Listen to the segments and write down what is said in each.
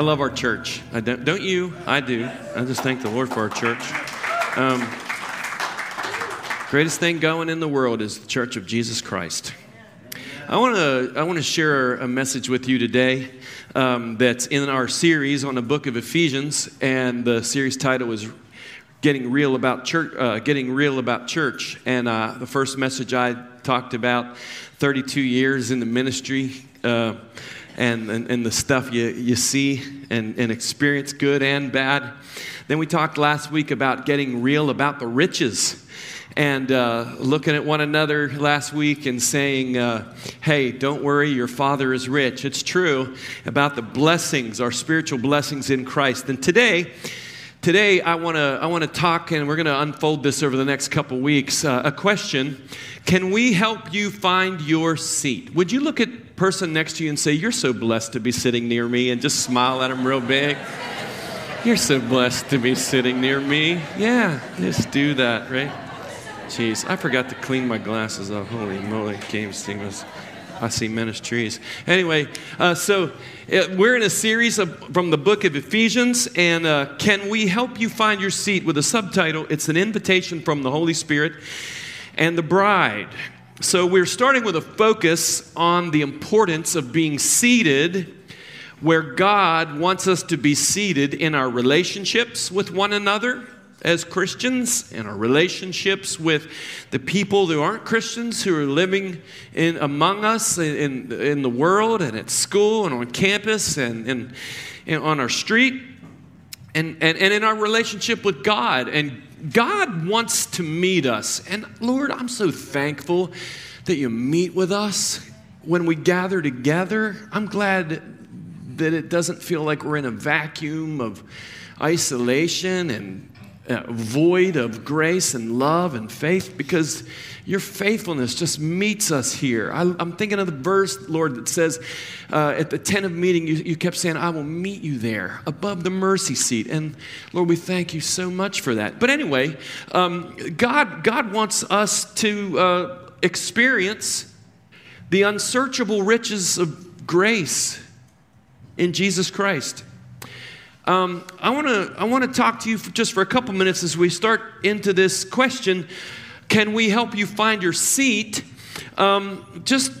I love our church. I don't, don't you? I do. I just thank the Lord for our church. Um, greatest thing going in the world is the Church of Jesus Christ. I want to I want to share a message with you today um, that's in our series on the book of Ephesians, and the series title is "Getting Real About Church." Uh, Getting real about church, and uh, the first message I talked about 32 years in the ministry. Uh, and, and, and, the stuff you, you see and, and experience, good and bad. Then we talked last week about getting real about the riches and uh, looking at one another last week and saying, uh, Hey, don't worry, your Father is rich. It's true about the blessings, our spiritual blessings in Christ. And today, Today, I want to I wanna talk, and we're going to unfold this over the next couple weeks. Uh, a question Can we help you find your seat? Would you look at person next to you and say, You're so blessed to be sitting near me, and just smile at them real big? You're so blessed to be sitting near me. Yeah, just do that, right? Jeez, I forgot to clean my glasses off. Holy moly, game stingers. I see ministries. Anyway, uh, so uh, we're in a series of, from the book of Ephesians, and uh, can we help you find your seat with a subtitle? It's an invitation from the Holy Spirit and the bride. So we're starting with a focus on the importance of being seated where God wants us to be seated in our relationships with one another as Christians and our relationships with the people who aren't Christians who are living in, among us in, in, in the world and at school and on campus and, and, and on our street and, and, and in our relationship with God. And God wants to meet us. And Lord, I'm so thankful that you meet with us when we gather together. I'm glad that it doesn't feel like we're in a vacuum of isolation and uh, void of grace and love and faith because your faithfulness just meets us here. I, am thinking of the verse, Lord, that says uh, at the tent of meeting, you, you kept saying, I will meet you there above the mercy seat. And Lord, we thank you so much for that. But anyway, um, God, God wants us to uh, experience the unsearchable riches of grace in Jesus Christ. Um, I want to I want to talk to you for just for a couple minutes as we start into this question. Can we help you find your seat? Um, just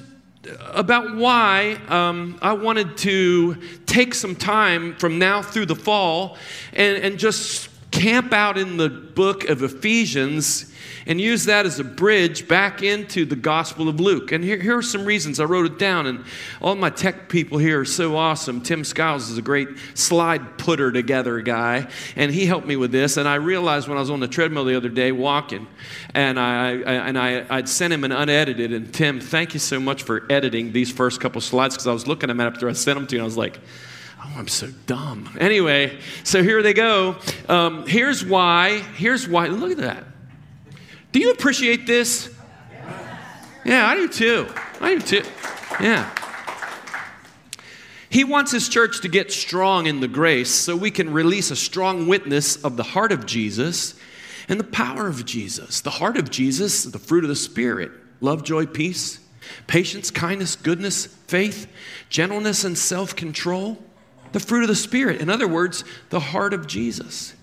about why um, I wanted to take some time from now through the fall and, and just camp out in the book of Ephesians and use that as a bridge back into the Gospel of Luke. And here, here are some reasons I wrote it down. And all my tech people here are so awesome. Tim Skiles is a great slide putter together guy, and he helped me with this. And I realized when I was on the treadmill the other day walking, and I, I and I, I'd sent him an unedited. And Tim, thank you so much for editing these first couple slides because I was looking at them after I sent them to you, and I was like. Oh, I'm so dumb. Anyway, so here they go. Um, here's why. Here's why. Look at that. Do you appreciate this? Yeah, I do too. I do too. Yeah. He wants his church to get strong in the grace so we can release a strong witness of the heart of Jesus and the power of Jesus. The heart of Jesus, the fruit of the Spirit love, joy, peace, patience, kindness, goodness, faith, gentleness, and self control. The fruit of the Spirit. In other words, the heart of Jesus.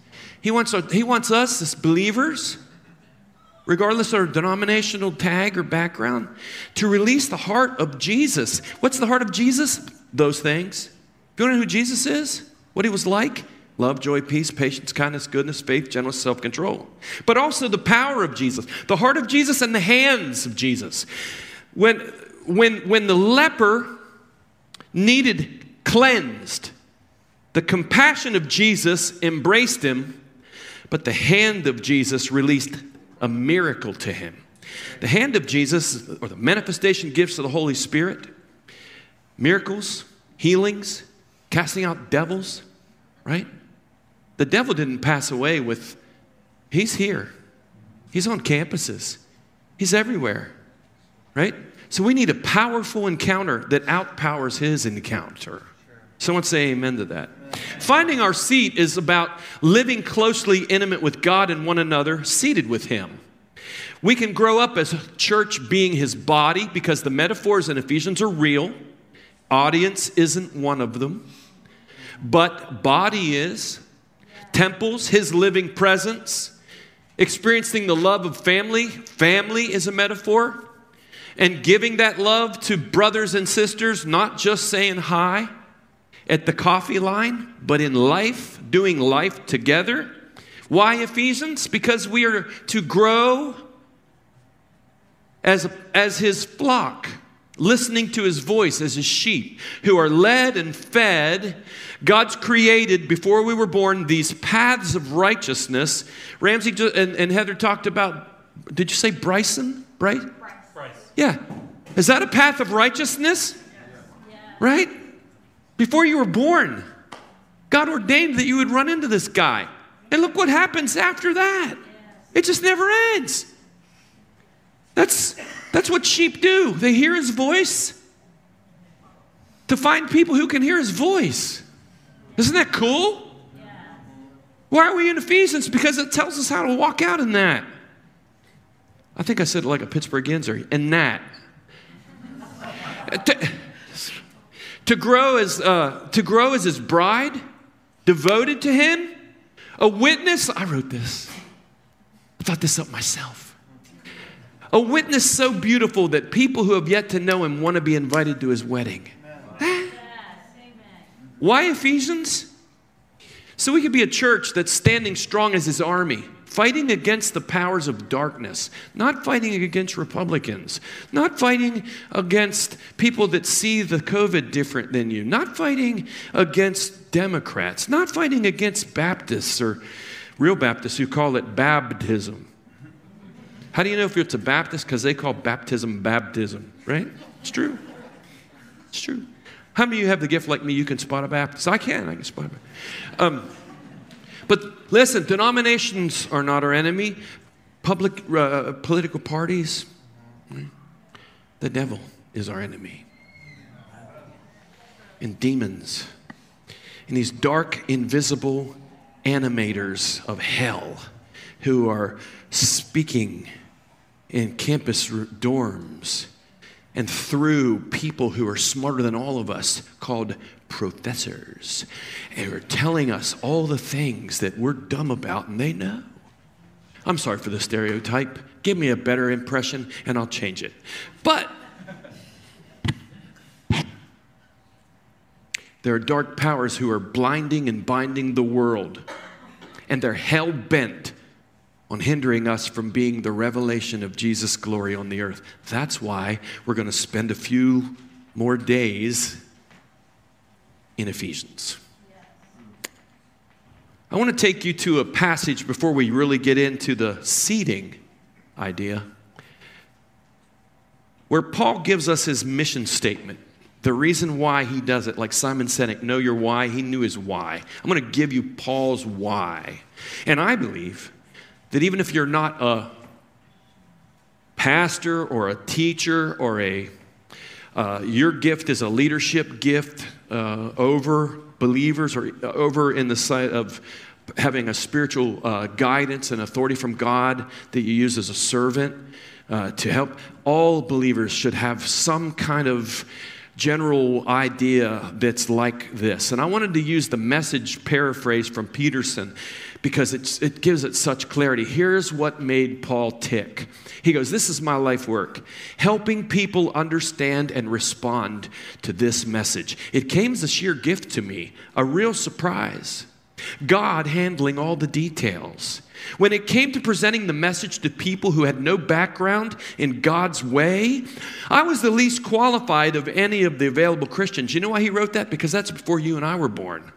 He wants, he wants us as believers regardless of our denominational tag or background, to release the heart of Jesus. What's the heart of Jesus? Those things. You Do you know who Jesus is? What he was like? Love, joy, peace, patience, kindness, goodness, faith, gentleness, self control. But also the power of Jesus, the heart of Jesus, and the hands of Jesus. When, when, when the leper needed cleansed, the compassion of Jesus embraced him, but the hand of Jesus released a miracle to him. The hand of Jesus, or the manifestation gifts of the Holy Spirit, miracles, healings, casting out devils, right? The devil didn't pass away with, he's here. He's on campuses, he's everywhere, right? So we need a powerful encounter that outpowers his encounter. Someone say amen to that. Finding our seat is about living closely intimate with God and one another, seated with Him. We can grow up as a church being His body because the metaphors in Ephesians are real. Audience isn't one of them. but body is. Temples, his living presence. Experiencing the love of family, family is a metaphor. And giving that love to brothers and sisters, not just saying hi at the coffee line, but in life, doing life together. Why Ephesians? Because we are to grow as, as his flock, listening to his voice as his sheep, who are led and fed. God's created before we were born these paths of righteousness. Ramsey and, and Heather talked about, did you say Bryson? Right? Bryce. Yeah. Is that a path of righteousness? Yeah. Right? Before you were born, God ordained that you would run into this guy. And look what happens after that. It just never ends. That's, that's what sheep do. They hear his voice to find people who can hear his voice. Isn't that cool? Why are we in Ephesians? Because it tells us how to walk out in that. I think I said it like a Pittsburgh yinzer, in that. to, grow as, uh, to grow as his bride, devoted to him, a witness. I wrote this. I thought this up myself. A witness so beautiful that people who have yet to know him want to be invited to his wedding. Why Ephesians? So we could be a church that's standing strong as his army, fighting against the powers of darkness, not fighting against Republicans, not fighting against people that see the COVID different than you, not fighting against Democrats, not fighting against Baptists or real Baptists who call it baptism. How do you know if it's a Baptist? Because they call baptism baptism, right? It's true. It's true. How many of you have the gift like me? You can spot a Baptist. I can. I can spot a um, But listen, denominations are not our enemy. Public uh, political parties, the devil is our enemy. And demons, and these dark, invisible animators of hell who are speaking in campus dorms and through people who are smarter than all of us called professors and are telling us all the things that we're dumb about and they know. I'm sorry for the stereotype. Give me a better impression and I'll change it. But there are dark powers who are blinding and binding the world, and they're hell bent on hindering us from being the revelation of Jesus' glory on the earth. That's why we're going to spend a few more days in Ephesians. I want to take you to a passage before we really get into the seeding idea, where Paul gives us his mission statement. The reason why he does it, like Simon Sinek, know your why. He knew his why. I'm going to give you Paul's why. And I believe that even if you're not a pastor or a teacher or a uh, your gift is a leadership gift uh, over believers or uh, over in the side of having a spiritual uh, guidance and authority from God that you use as a servant uh, to help. All believers should have some kind of general idea that's like this. And I wanted to use the message paraphrase from Peterson because it gives it such clarity. Here's what made Paul tick. He goes, This is my life work, helping people understand and respond to this message. It came as a sheer gift to me, a real surprise. God handling all the details. When it came to presenting the message to people who had no background in God's way, I was the least qualified of any of the available Christians. You know why he wrote that? Because that's before you and I were born.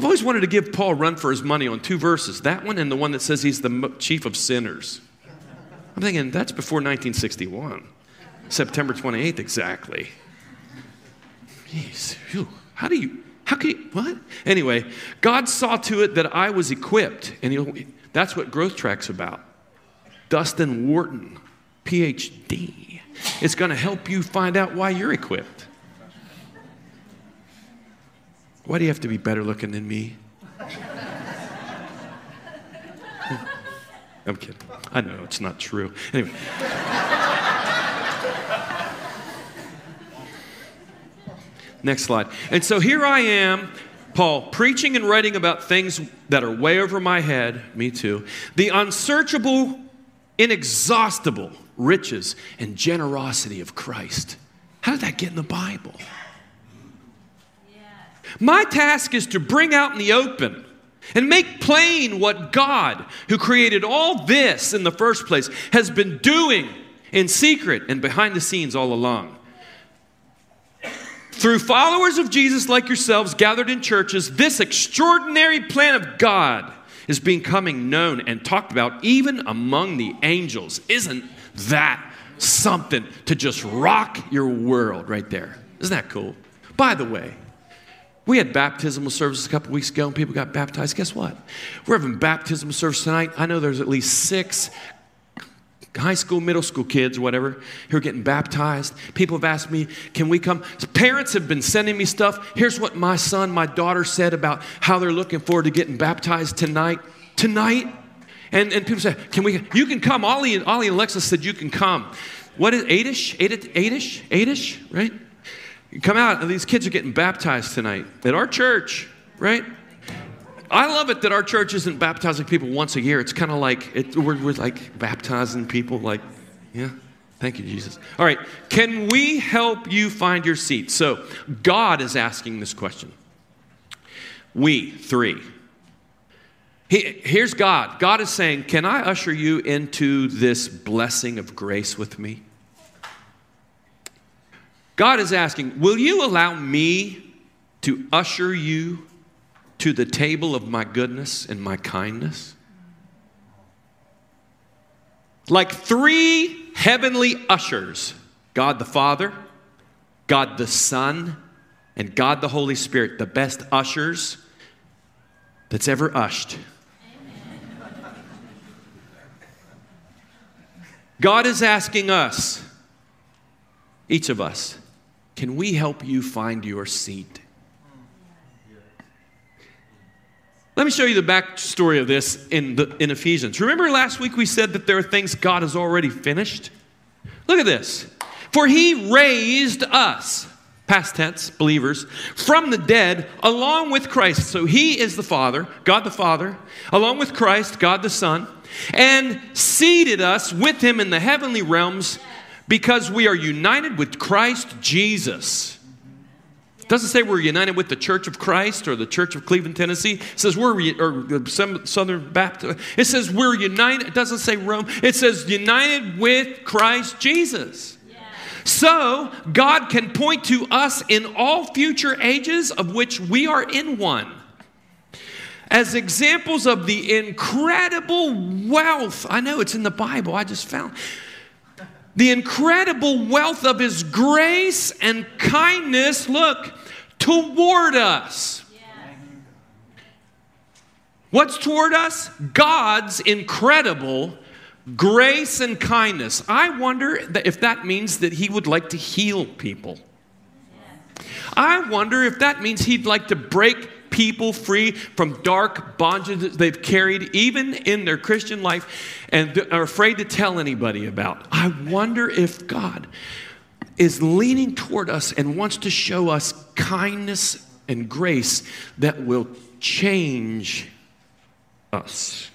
I've always wanted to give Paul run for his money on two verses that one and the one that says he's the chief of sinners. I'm thinking that's before 1961, September 28th exactly. Jeez, whew, how do you, how can you, what? Anyway, God saw to it that I was equipped, and that's what Growth Track's about. Dustin Wharton, PhD. It's going to help you find out why you're equipped. Why do you have to be better looking than me? I'm kidding. I know it's not true. Anyway. Next slide. And so here I am, Paul, preaching and writing about things that are way over my head, me too. The unsearchable, inexhaustible riches and generosity of Christ. How did that get in the Bible? My task is to bring out in the open and make plain what God, who created all this in the first place, has been doing in secret and behind the scenes all along. Through followers of Jesus like yourselves gathered in churches, this extraordinary plan of God is becoming known and talked about even among the angels. Isn't that something to just rock your world right there? Isn't that cool? By the way, we had baptismal services a couple weeks ago and people got baptized. Guess what? We're having baptismal service tonight. I know there's at least six high school, middle school kids, whatever, who are getting baptized. People have asked me, can we come? Parents have been sending me stuff. Here's what my son, my daughter said about how they're looking forward to getting baptized tonight. Tonight? And, and people say, can we? You can come. Ollie, Ollie and Alexa said you can come. What is eightish? Eight, eightish? Eightish, right? Come out, and these kids are getting baptized tonight at our church, right? I love it that our church isn't baptizing people once a year. It's kind of like it, we're, we're like baptizing people, like, yeah. Thank you, Jesus. All right, can we help you find your seat? So, God is asking this question. We, three. He, here's God. God is saying, Can I usher you into this blessing of grace with me? God is asking, Will you allow me to usher you to the table of my goodness and my kindness? Like three heavenly ushers God the Father, God the Son, and God the Holy Spirit, the best ushers that's ever ushed. God is asking us, each of us, can we help you find your seat? Let me show you the backstory of this in, the, in Ephesians. Remember last week we said that there are things God has already finished? Look at this. For he raised us, past tense, believers, from the dead along with Christ. So he is the Father, God the Father, along with Christ, God the Son, and seated us with him in the heavenly realms because we are united with Christ Jesus. It doesn't say we're united with the Church of Christ or the Church of Cleveland, Tennessee. It says we're or some Southern Baptist. It says we're united. It doesn't say Rome. It says united with Christ Jesus. So, God can point to us in all future ages of which we are in one as examples of the incredible wealth. I know it's in the Bible, I just found the incredible wealth of His grace and kindness, look, toward us. What's toward us? God's incredible grace and kindness. I wonder if that means that He would like to heal people. I wonder if that means He'd like to break people free from dark bondages they've carried, even in their Christian life, and are afraid to tell anybody about. I wonder if God is leaning toward us and wants to show us kindness and grace that will change us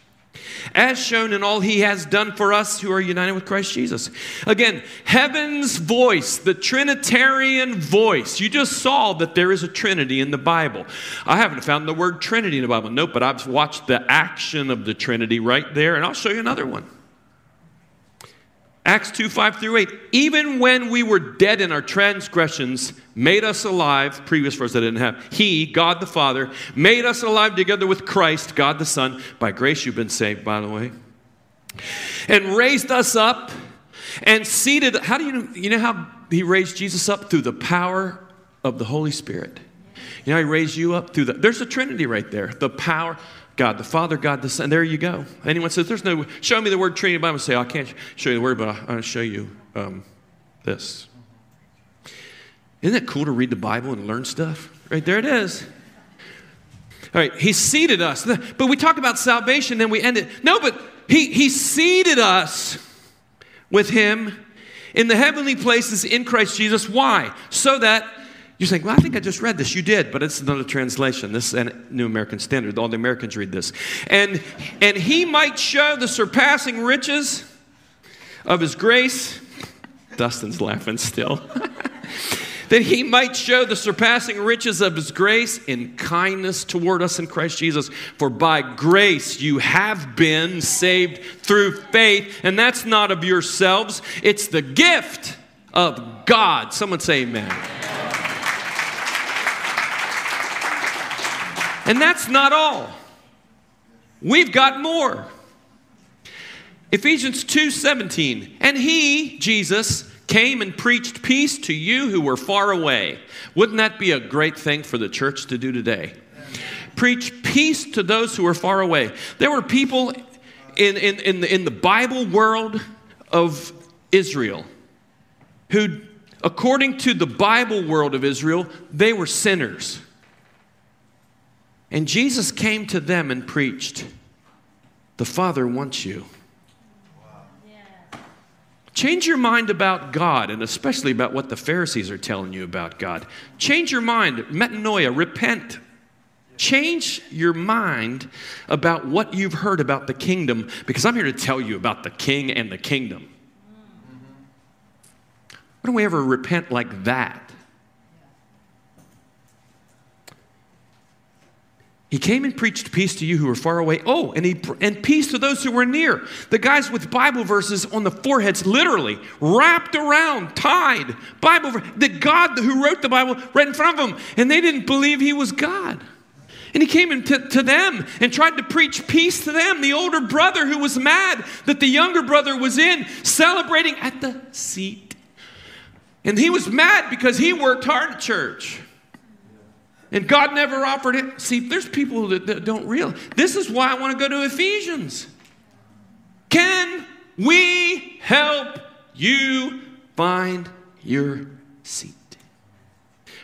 as shown in all he has done for us who are united with Christ Jesus. Again, heaven's voice, the Trinitarian voice. You just saw that there is a Trinity in the Bible. I haven't found the word Trinity in the Bible. Nope, but I've watched the action of the Trinity right there, and I'll show you another one. Acts 2 5 through 8. Even when we were dead in our transgressions, made us alive. Previous verse I didn't have. He, God the Father, made us alive together with Christ, God the Son. By grace you've been saved, by the way. And raised us up and seated. How do you you know how he raised Jesus up? Through the power of the Holy Spirit. You know, he raised you up through the. There's a Trinity right there. The power. God the Father, God the Son. There you go. Anyone says, there's no, show me the word Trinity in the Bible, say, I can't show you the word, but I, will show you um, this. Isn't it cool to read the Bible and learn stuff? Right there it is. All right, he seated us. But we talk about salvation, then we end it. No, but he, he seated us with him in the heavenly places in Christ Jesus. Why? So that You think, well, I think I just read this. You did, but it's another translation. This is a New American Standard. All the Americans read this. And, and he might show the surpassing riches of his grace. Dustin's laughing still. that he might show the surpassing riches of his grace in kindness toward us in Christ Jesus. For by grace you have been saved through faith, and that's not of yourselves, it's the gift of God. Someone say amen. And that's not all. We've got more. Ephesians 2:17. And he, Jesus, came and preached peace to you who were far away. Wouldn't that be a great thing for the church to do today? Preach peace to those who are far away. There were people in, in, in, the, in the Bible world of Israel who, according to the Bible world of Israel, they were sinners. And Jesus came to them and preached, The Father wants you. Change your mind about God, and especially about what the Pharisees are telling you about God. Change your mind, metanoia, repent. Change your mind about what you've heard about the kingdom, because I'm here to tell you about the king and the kingdom. Why don't we ever repent like that? He came and preached peace to you who were far away. Oh, and he and peace to those who were near. The guys with Bible verses on the foreheads, literally wrapped around, tied. Bible, the God who wrote the Bible right in front of them, and they didn't believe he was God. And he came to, to them and tried to preach peace to them. The older brother who was mad that the younger brother was in, celebrating at the seat. And he was mad because he worked hard at church. And God never offered it. See, there's people that, that don't realize. This is why I want to go to Ephesians. Can we help you find your seat?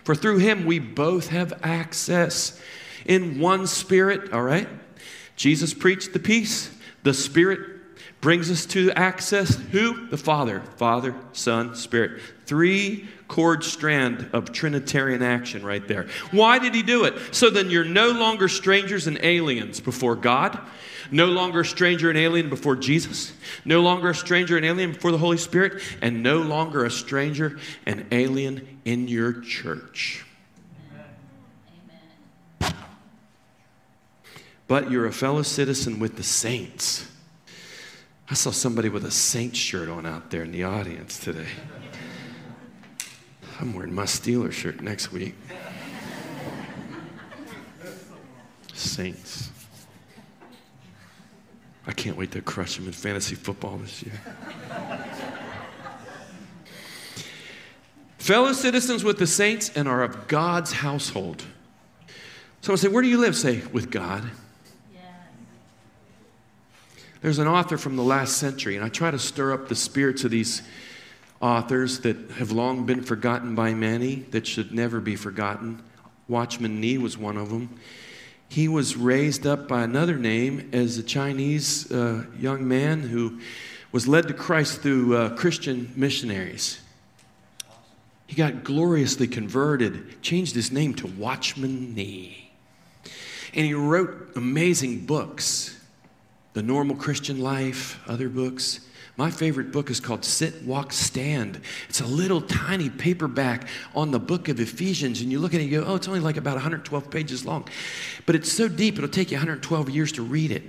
For through him we both have access in one spirit, all right? Jesus preached the peace. The Spirit brings us to access who? The Father. Father, Son, Spirit. Three chord strand of Trinitarian action right there. Why did he do it? So then you're no longer strangers and aliens before God, no longer a stranger and alien before Jesus, no longer a stranger and alien before the Holy Spirit, and no longer a stranger and alien in your church. Amen. But you're a fellow citizen with the saints. I saw somebody with a saint shirt on out there in the audience today. I'm wearing my Steeler shirt next week. Saints. I can't wait to crush them in fantasy football this year. Fellow citizens with the saints and are of God's household. Someone say, Where do you live? Say, With God. There's an author from the last century, and I try to stir up the spirits of these authors that have long been forgotten by many, that should never be forgotten. Watchman Nee was one of them. He was raised up by another name as a Chinese uh, young man who was led to Christ through uh, Christian missionaries. He got gloriously converted, changed his name to Watchman Nee. And he wrote amazing books The Normal Christian Life, other books. My favorite book is called Sit, Walk, Stand. It's a little tiny paperback on the book of Ephesians, and you look at it and you go, oh, it's only like about 112 pages long. But it's so deep, it'll take you 112 years to read it.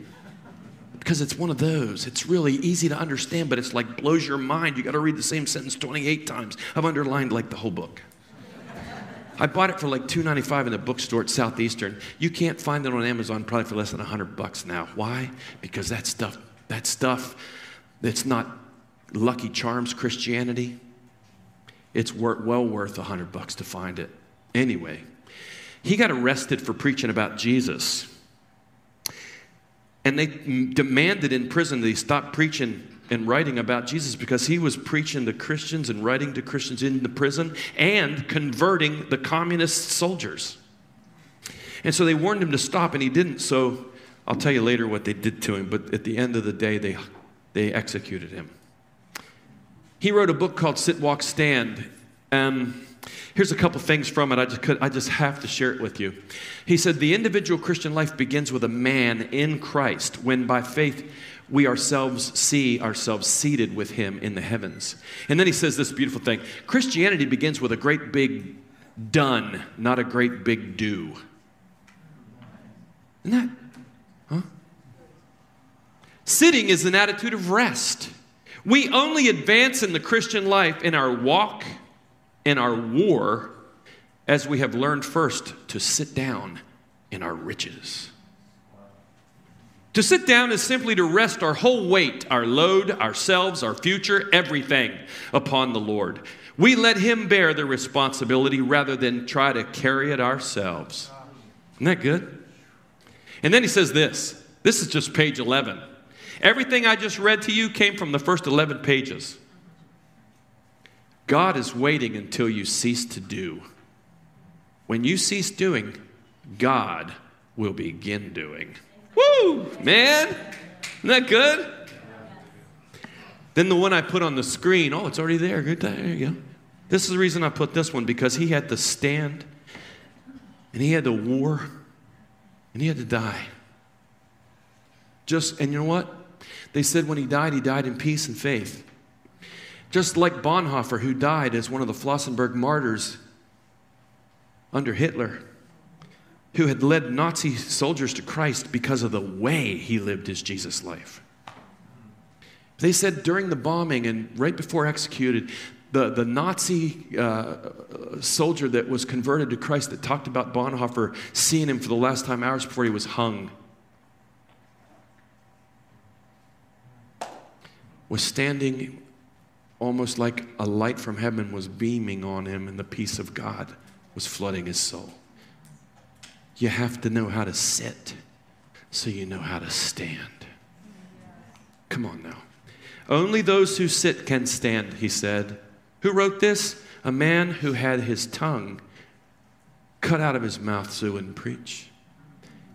Because it's one of those. It's really easy to understand, but it's like blows your mind. You got to read the same sentence 28 times. I've underlined like the whole book. I bought it for like $2.95 in a bookstore at Southeastern. You can't find it on Amazon probably for less than 100 bucks now. Why? Because that stuff, that stuff it's not Lucky Charms Christianity. It's well worth a hundred bucks to find it. Anyway, he got arrested for preaching about Jesus. And they demanded in prison that he stop preaching and writing about Jesus because he was preaching to Christians and writing to Christians in the prison and converting the communist soldiers. And so they warned him to stop, and he didn't. So I'll tell you later what they did to him, but at the end of the day, they they executed him. He wrote a book called Sit, Walk, Stand. Um, Here's a couple things from it. I just, could, I just have to share it with you. He said, The individual Christian life begins with a man in Christ when by faith we ourselves see ourselves seated with him in the heavens. And then he says this beautiful thing Christianity begins with a great big done, not a great big do. Isn't that? Sitting is an attitude of rest. We only advance in the Christian life in our walk, in our war, as we have learned first to sit down in our riches. To sit down is simply to rest our whole weight, our load, ourselves, our future, everything upon the Lord. We let Him bear the responsibility rather than try to carry it ourselves. Isn't that good? And then he says this this is just page 11. Everything I just read to you came from the first 11 pages. God is waiting until you cease to do. When you cease doing, God will begin doing. Woo, man. Isn't that good? Then the one I put on the screen, oh, it's already there. Good, there you go. This is the reason I put this one because he had to stand and he had to war and he had to die. Just, and you know what? They said when he died, he died in peace and faith. Just like Bonhoeffer, who died as one of the Flossenburg martyrs under Hitler, who had led Nazi soldiers to Christ because of the way he lived his Jesus life. They said during the bombing and right before executed, the, the Nazi uh, soldier that was converted to Christ that talked about Bonhoeffer seeing him for the last time hours before he was hung was standing almost like a light from heaven was beaming on him and the peace of God was flooding his soul. You have to know how to sit so you know how to stand. Come on now. Only those who sit can stand, he said. Who wrote this? A man who had his tongue cut out of his mouth so he wouldn't preach.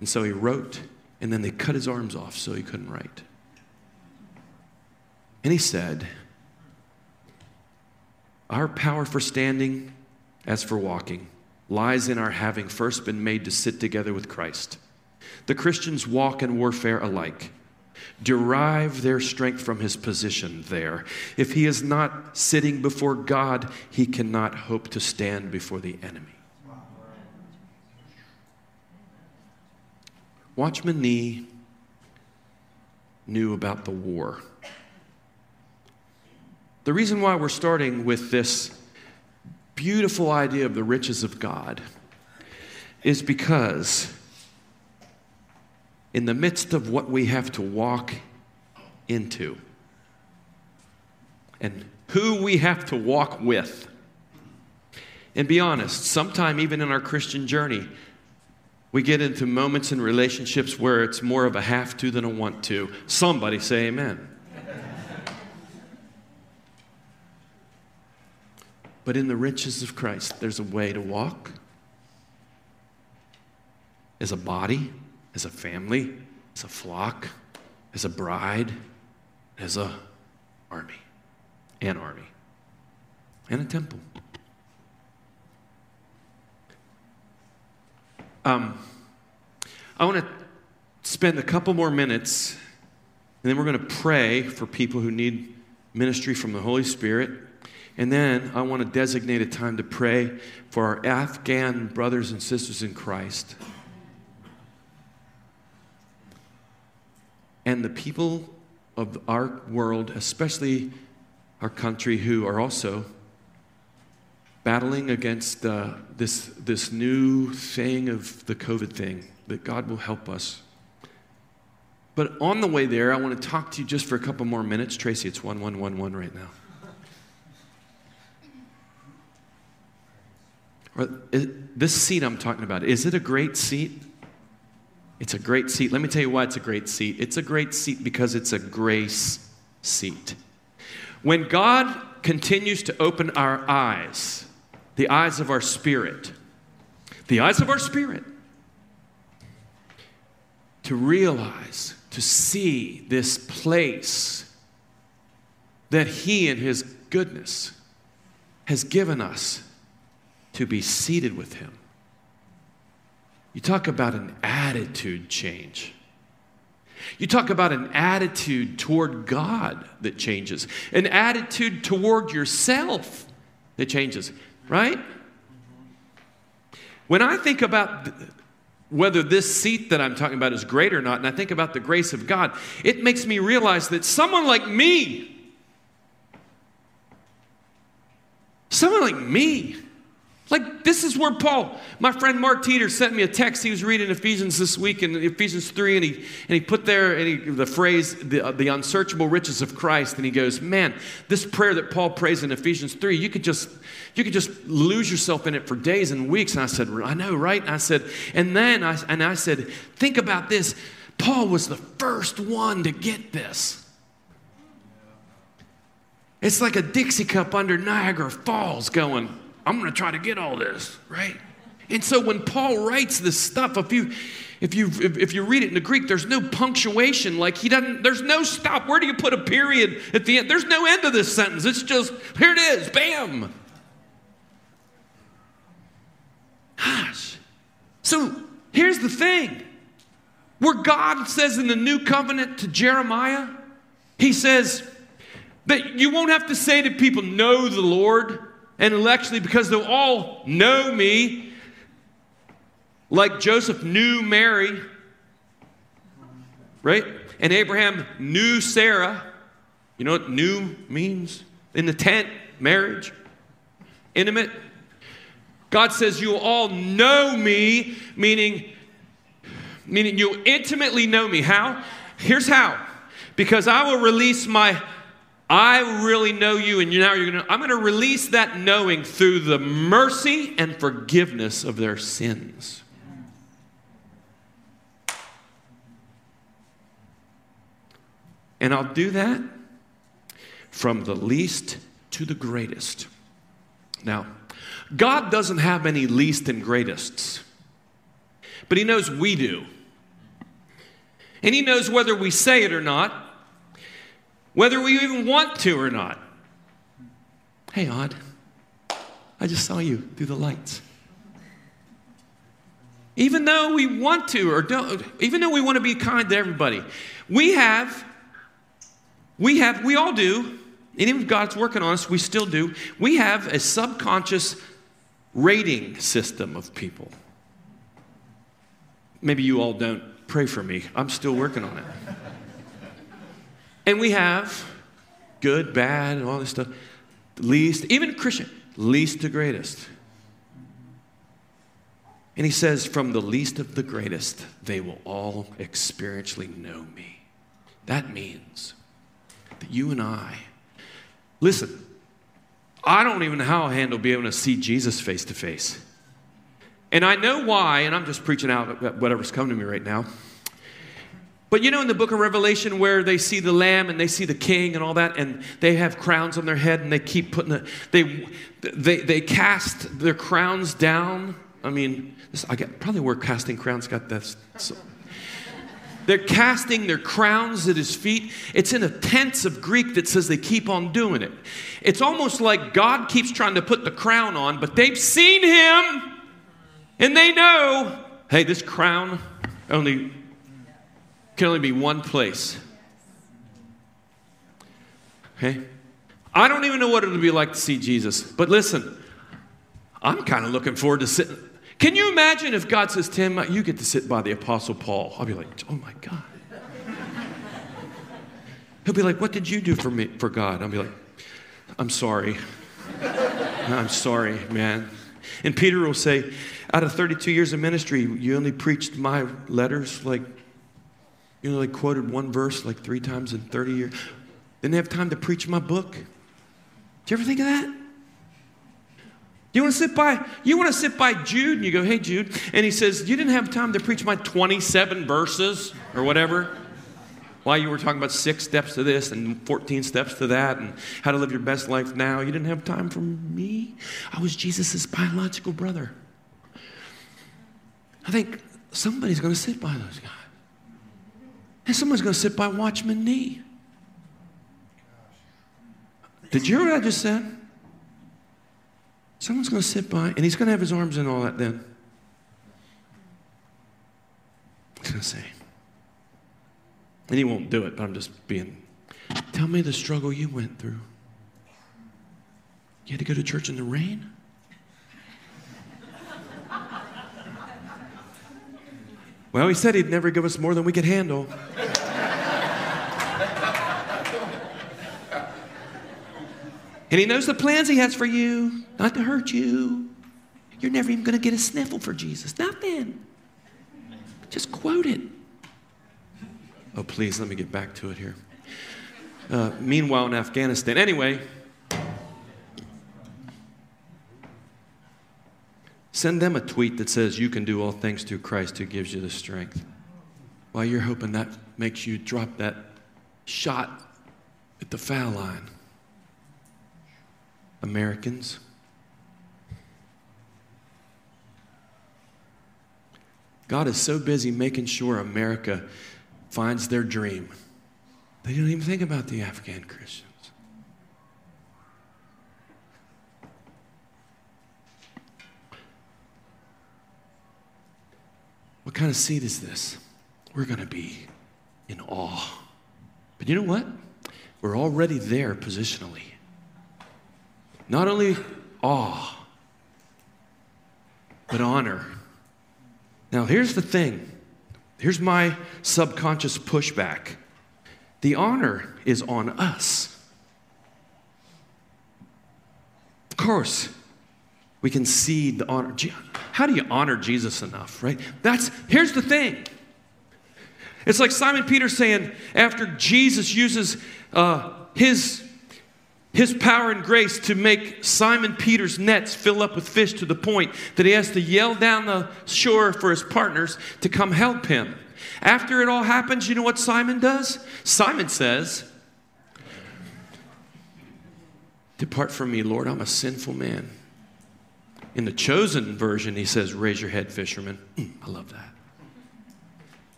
And so he wrote, and then they cut his arms off so he couldn't write. And he said, Our power for standing, as for walking, lies in our having first been made to sit together with Christ. The Christians walk in warfare alike derive their strength from his position there. If he is not sitting before God, he cannot hope to stand before the enemy. Watchman Nee knew about the war. The reason why we're starting with this beautiful idea of the riches of God is because in the midst of what we have to walk into and who we have to walk with. And be honest, sometime even in our Christian journey, we get into moments in relationships where it's more of a have to than a want to. Somebody say amen. But in the riches of Christ, there's a way to walk as a body as a family, as a flock, as a bride, as a army, an army, and a temple. Um, I want to spend a couple more minutes, and then we're going to pray for people who need ministry from the Holy Spirit. And then I want to designate a time to pray for our Afghan brothers and sisters in Christ. and the people of our world, especially our country, who are also battling against uh, this, this new thing of the COVID thing, that God will help us. But on the way there, I want to talk to you just for a couple more minutes. Tracy, it's 1111 right now. Or, this seat I'm talking about, is it a great seat? It's a great seat. Let me tell you why it's a great seat. It's a great seat because it's a grace seat. When God continues to open our eyes, the eyes of our spirit, the eyes of our spirit, to realize, to see this place that He in His goodness has given us to be seated with him. You talk about an attitude change. You talk about an attitude toward God that changes, an attitude toward yourself that changes, right? When I think about whether this seat that I'm talking about is great or not, and I think about the grace of God, it makes me realize that someone like me, someone like me, like, this is where Paul, my friend Mark Teeter sent me a text. He was reading Ephesians this week in Ephesians 3, and he, and he put there and he, the phrase, the, uh, the unsearchable riches of Christ. And he goes, Man, this prayer that Paul prays in Ephesians 3, you could just, you could just lose yourself in it for days and weeks. And I said, I know, right? And I said, and then I, and I said, Think about this. Paul was the first one to get this. It's like a Dixie cup under Niagara Falls going, I'm going to try to get all this, right? And so when Paul writes this stuff, if you if you if you read it in the Greek, there's no punctuation. Like he doesn't. There's no stop. Where do you put a period at the end? There's no end to this sentence. It's just here it is. Bam. Gosh. So here's the thing. Where God says in the new covenant to Jeremiah, He says that you won't have to say to people, "Know the Lord." Intellectually because they'll all know me, like Joseph knew Mary, right? And Abraham knew Sarah. You know what new means? In the tent, marriage, intimate. God says you all know me, meaning, meaning you'll intimately know me. How? Here's how. Because I will release my I really know you, and now you're gonna, I'm gonna release that knowing through the mercy and forgiveness of their sins. And I'll do that from the least to the greatest. Now, God doesn't have any least and greatests, but He knows we do. And He knows whether we say it or not, whether we even want to or not. Hey, Odd, I just saw you through the lights. Even though we want to or don't, even though we want to be kind to everybody, we have, we have, we all do, and even if God's working on us, we still do, we have a subconscious rating system of people. Maybe you all don't. Pray for me. I'm still working on it. And we have good, bad, and all this stuff. Least, even Christian, least to greatest. And he says, from the least of the greatest, they will all experientially know me. That means that you and I, listen, I don't even know how I'll handle being able to see Jesus face to face. And I know why, and I'm just preaching out whatever's coming to me right now. But you know, in the book of Revelation, where they see the lamb and they see the king and all that, and they have crowns on their head and they keep putting it, they, they, they cast their crowns down. I mean, this, I get, probably where casting crowns got that. So. They're casting their crowns at his feet. It's in a tense of Greek that says they keep on doing it. It's almost like God keeps trying to put the crown on, but they've seen him and they know hey, this crown only can only be one place. Okay? I don't even know what it'll be like to see Jesus. But listen, I'm kind of looking forward to sitting. Can you imagine if God says, Tim, you get to sit by the Apostle Paul? I'll be like, oh my God. He'll be like, what did you do for me, for God? I'll be like, I'm sorry. I'm sorry, man. And Peter will say, out of 32 years of ministry, you only preached my letters like you know, they quoted one verse like three times in 30 years. Didn't have time to preach my book. Do you ever think of that? You want to sit by you want to sit by Jude and you go, "Hey Jude." And he says, "You didn't have time to preach my 27 verses or whatever." While you were talking about six steps to this and 14 steps to that and how to live your best life now, you didn't have time for me. I was Jesus' biological brother. I think somebody's going to sit by those guys. And someone's going to sit by Watchman Nee. Did you hear what I just said? Someone's going to sit by, and he's going to have his arms and all that then. He's going to say, and he won't do it, but I'm just being, tell me the struggle you went through. You had to go to church in the rain? Well, he said he'd never give us more than we could handle. and he knows the plans he has for you, not to hurt you. You're never even going to get a sniffle for Jesus. Nothing. Just quote it. Oh, please, let me get back to it here. Uh, meanwhile, in Afghanistan, anyway, Send them a tweet that says, You can do all things through Christ who gives you the strength. While you're hoping that makes you drop that shot at the foul line. Americans. God is so busy making sure America finds their dream. They don't even think about the Afghan Christians. What kind of seed is this? We're going to be in awe. But you know what? We're already there positionally. Not only awe, but honor. Now, here's the thing here's my subconscious pushback the honor is on us. Of course, we can see the honor. How do you honor Jesus enough, right? That's here's the thing. It's like Simon Peter saying, after Jesus uses uh, his his power and grace to make Simon Peter's nets fill up with fish to the point that he has to yell down the shore for his partners to come help him. After it all happens, you know what Simon does? Simon says, Depart from me, Lord, I'm a sinful man. In the chosen version, he says, Raise your head, fishermen. Mm, I love that.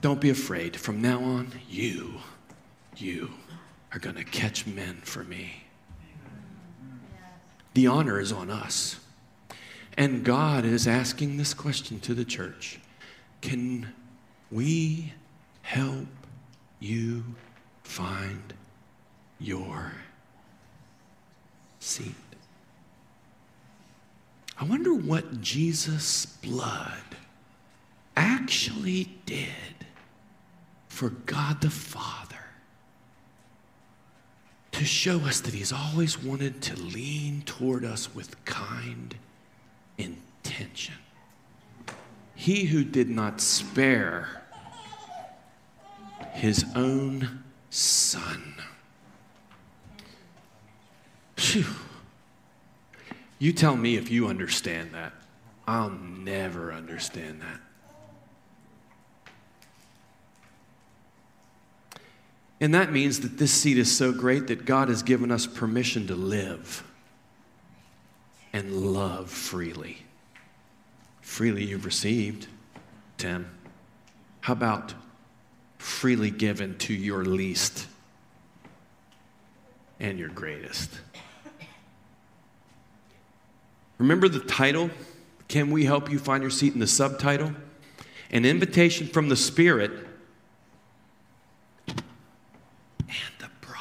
Don't be afraid. From now on, you, you are going to catch men for me. The honor is on us. And God is asking this question to the church Can we help you find your seat? I wonder what Jesus' blood actually did for God the Father to show us that He's always wanted to lean toward us with kind intention. He who did not spare His own Son. Phew. You tell me if you understand that. I'll never understand that. And that means that this seed is so great that God has given us permission to live and love freely. Freely you've received, Tim. How about freely given to your least and your greatest? Remember the title? Can we help you find your seat in the subtitle? An invitation from the Spirit and the bride.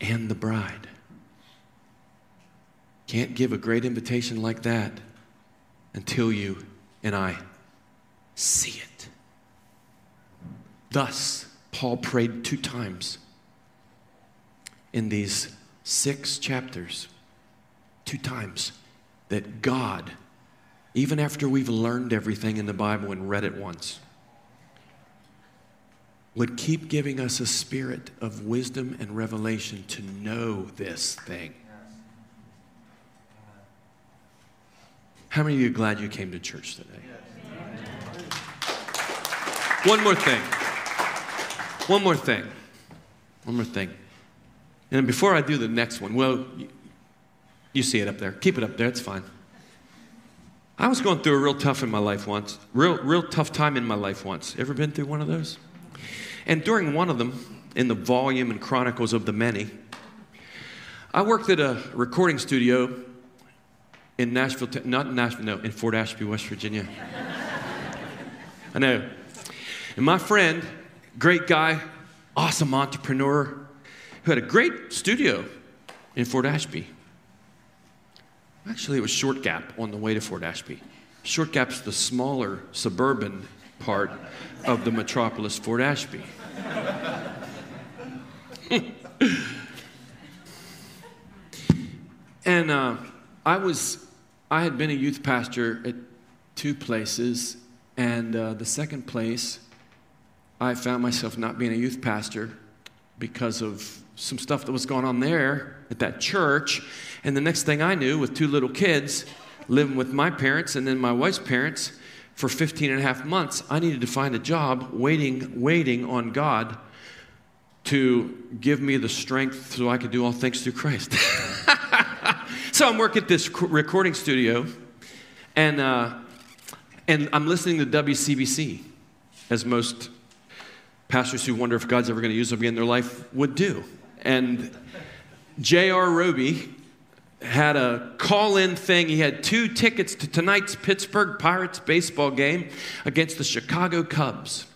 And the bride. Can't give a great invitation like that until you and I see it. Thus, Paul prayed two times in these six chapters, two times, that God, even after we've learned everything in the Bible and read it once, would keep giving us a spirit of wisdom and revelation to know this thing. How many of you are glad you came to church today? One more thing. One more thing. One more thing. And before I do the next one, well, you see it up there. Keep it up there, it's fine. I was going through a real tough in my life once. Real, real tough time in my life once. Ever been through one of those? And during one of them, in the volume and Chronicles of the Many, I worked at a recording studio in Nashville, not in Nashville, no, in Fort Ashby, West Virginia. I know. And my friend, great guy, awesome entrepreneur, who had a great studio in Fort Ashby. Actually, it was Short Gap on the way to Fort Ashby. Short Gap's the smaller suburban part of the metropolis, Fort Ashby. and uh, I was, I had been a youth pastor at two places, and uh, the second place, I found myself not being a youth pastor because of some stuff that was going on there at that church. And the next thing I knew, with two little kids, living with my parents and then my wife's parents for 15 and a half months, I needed to find a job waiting, waiting on God to give me the strength so I could do all things through Christ. so I'm working at this recording studio, and, uh, and I'm listening to WCBC, as most pastors who wonder if God's ever going to use them again in their life would do. And J.R. Roby had a call in thing. He had two tickets to tonight's Pittsburgh Pirates baseball game against the Chicago Cubs.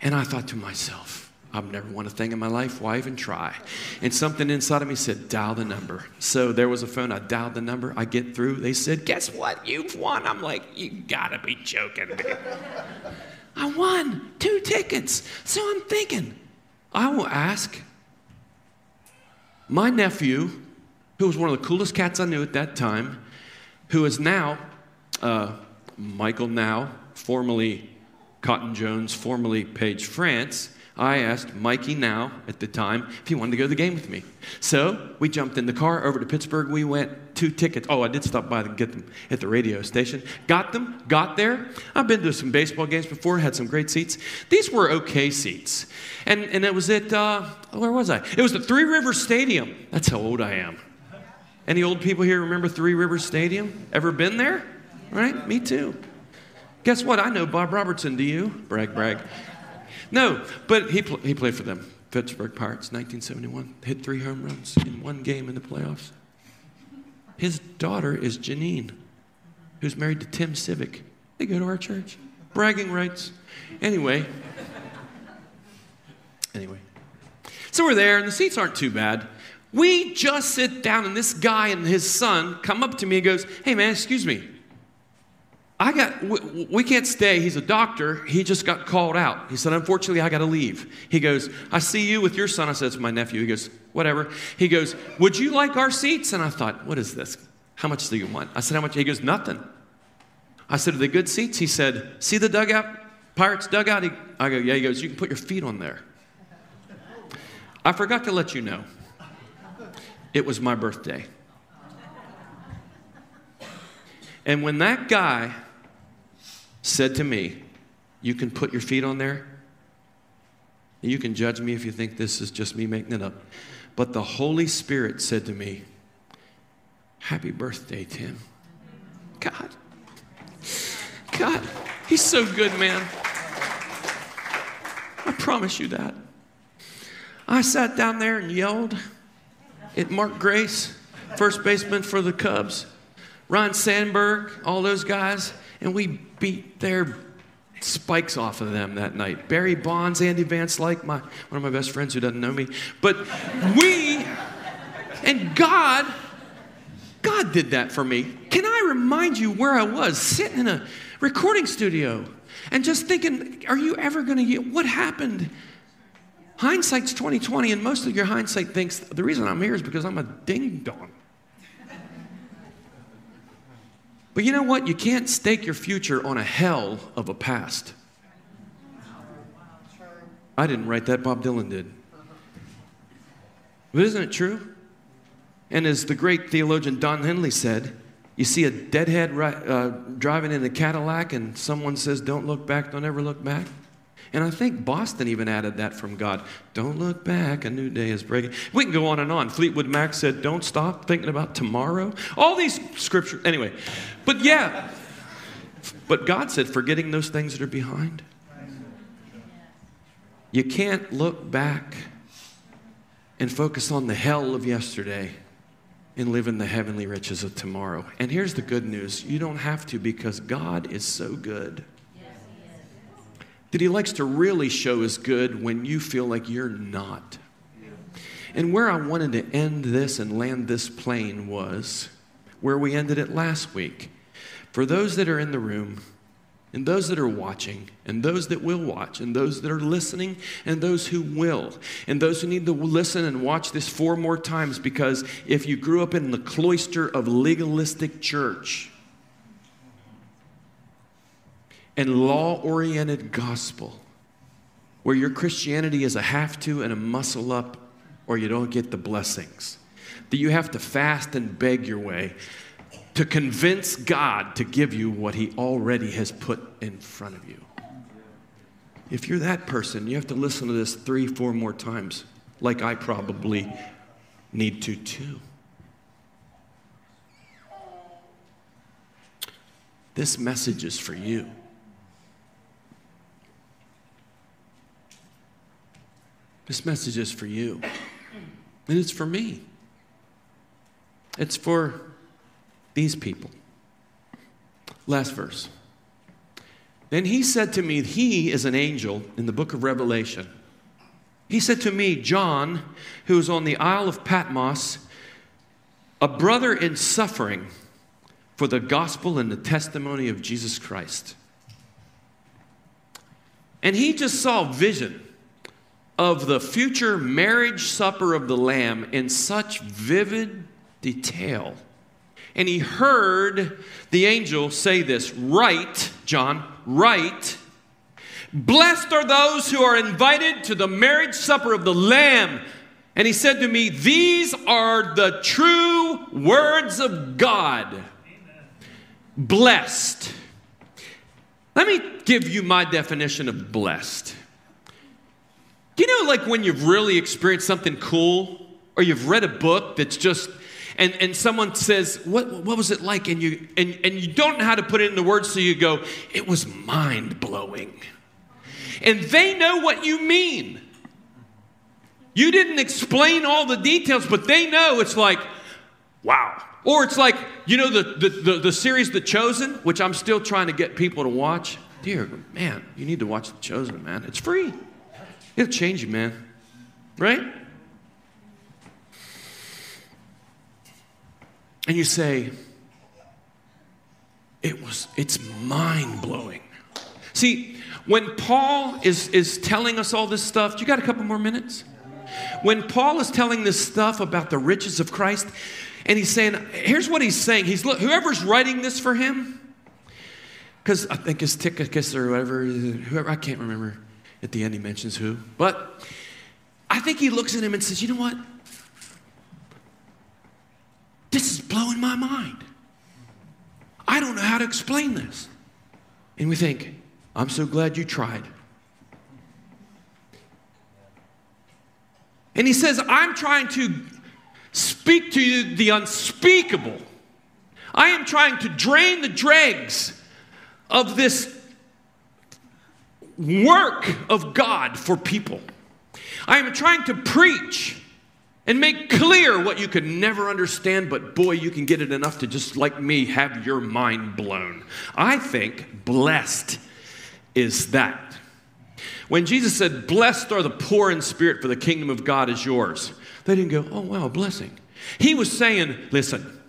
And I thought to myself, I've never won a thing in my life. Why even try? And something inside of me said, dial the number. So there was a phone. I dialed the number. I get through. They said, guess what? You've won. I'm like, you gotta be joking me. I won two tickets. So I'm thinking, I will ask my nephew, who was one of the coolest cats I knew at that time, who is now uh, Michael Nau, formerly Cotton Jones, formerly Page France. I asked Mikey Nau at the time if he wanted to go to the game with me. So we jumped in the car over to Pittsburgh. We went two tickets. Oh, I did stop by to get them at the radio station. Got them, got there. I've been to some baseball games before, had some great seats. These were okay seats. And, and it was at, uh, where was I? It was the Three Rivers Stadium. That's how old I am. Any old people here remember Three Rivers Stadium? Ever been there? Right? Me too. Guess what? I know Bob Robertson. Do you? Brag, brag. No, but he, pl- he played for them. Pittsburgh Pirates, 1971. Hit three home runs in one game in the playoffs. His daughter is Janine, who's married to Tim Civic. They go to our church. Bragging rights. Anyway. Anyway. So we're there, and the seats aren't too bad. We just sit down, and this guy and his son come up to me and goes, Hey, man, excuse me. I got, we, we, can't stay. He's a doctor. He just got called out. He said, Unfortunately, I got to leave. He goes, I see you with your son. I said, It's my nephew. He goes, Whatever. He goes, Would you like our seats? And I thought, What is this? How much do you want? I said, How much? He goes, Nothing. I said, Are they good seats? He said, See the dugout? Pirates dugout? He, I go, Yeah. He goes, You can put your feet on there. I forgot to let you know. It was my birthday. And when that guy said to me, You can put your feet on there. You can judge me if you think this is just me making it up. But the Holy Spirit said to me, Happy birthday, Tim. God. God, He's so good, man. I promise you that. I sat down there and yelled at Mark Grace, first baseman for the Cubs, Ryne Sandberg, all those guys and we beat their spikes off of them that night. Barry Bonds, Andy Van Slyke, like my, one of my best friends who doesn't know me. But we, and God, God did that for me. Can I remind you where I was sitting in a recording studio and just thinking, are you ever going to get what happened? Hindsight's 2020, and most of your hindsight thinks the reason I'm here is because I'm a ding dong. But you know what? You can't stake your future on a hell of a past. I didn't write that, Bob Dylan did. But isn't it true? And as the great theologian Don Henley said, you see a deadhead uh, driving in a Cadillac, and someone says, Don't look back, don't ever look back. And I think Boston even added that from God. Don't look back, a new day is breaking. We can go on and on. Fleetwood Mac said, Don't stop thinking about tomorrow. All these scriptures. Anyway, but yeah. But God said, Forgetting those things that are behind. You can't look back and focus on the hell of yesterday and live in the heavenly riches of tomorrow. And here's the good news you don't have to because God is so good. That He likes to really show His good when you feel like you're not. And where I wanted to end this and land this plane was where we ended it last week. For those that are in the room, and those that are watching, and those that will watch, and those that are listening, and those who will, and those who need to listen and watch this four more times because if you grew up in the cloister of legalistic church and law oriented gospel, where your Christianity is a have to and a muscle up, or you don't get the blessings, that you have to fast and beg your way to convince God to give you what He already has put in front of you. If you're that person, you have to listen to this three, four more times, like I probably need to too. This message is for you. This message is for you. And it's for me. It's for these people. Last verse. Then he said to me, He is an angel in the book of Revelation. He said to me, John, who is on the Isle of Patmos, a brother in suffering for the gospel and the testimony of Jesus Christ. And he just saw vision of the future marriage supper of the Lamb in such vivid detail and he heard the angel say this Write, John, write. Blessed are those who are invited to the marriage supper of the Lamb. And he said to me, These are the true words of God. Amen. Blessed. Let me give you my definition of blessed. You know, like when you've really experienced something cool, or you've read a book that's just and, and someone says, what, what was it like? And you, and, and you don't know how to put it into words, so you go, It was mind blowing. And they know what you mean. You didn't explain all the details, but they know it's like, wow. Or it's like, you know, the, the, the, the, series The Chosen, which I'm still trying to get people to watch. Dear man, you need to watch The Chosen, man. It's free. It'll change you, man. Right? and you say, it was, it's mind blowing. See, when Paul is, is telling us all this stuff, you got a couple more minutes? When Paul is telling this stuff about the riches of Christ, and he's saying, here's what he's saying. He's whoever's writing this for him, because I think it's Tychicus or whatever, whoever, I can't remember. At the end, he mentions who. But I think he looks at him and says, you know what? This is blowing my mind. I don't know how to explain this. And we think, I'm so glad you tried. And he says, I'm trying to speak to you the unspeakable. I am trying to drain the dregs of this work of God for people. I am trying to preach and make clear what you could never understand, but boy, you can get it enough to just like me have your mind blown. I think blessed is that. When Jesus said, Blessed are the poor in spirit, for the kingdom of God is yours, they didn't go, Oh, wow, blessing. He was saying, Listen,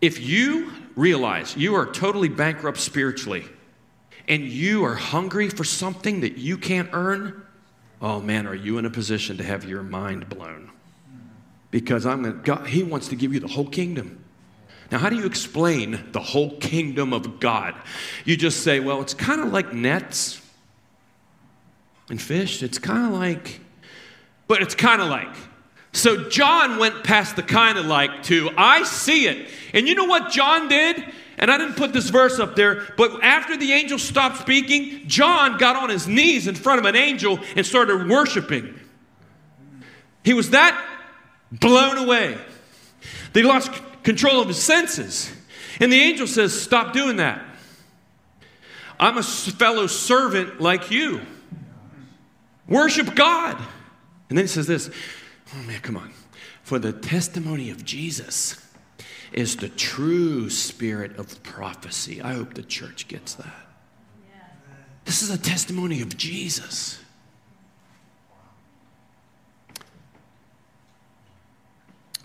if you realize you are totally bankrupt spiritually and you are hungry for something that you can't earn, oh man, are you in a position to have your mind blown? Because I'm gonna, God, He wants to give you the whole kingdom. Now, how do you explain the whole kingdom of God? You just say, well, it's kind of like nets and fish. It's kind of like, but it's kind of like. So John went past the kind of like to, I see it. And you know what John did? And I didn't put this verse up there, but after the angel stopped speaking, John got on his knees in front of an angel and started worshiping. He was that blown away. They lost control of his senses. And the angel says, Stop doing that. I'm a fellow servant like you. Worship God. And then he says this oh man, come on. For the testimony of Jesus is the true spirit of prophecy. I hope the church gets that. This is a testimony of Jesus.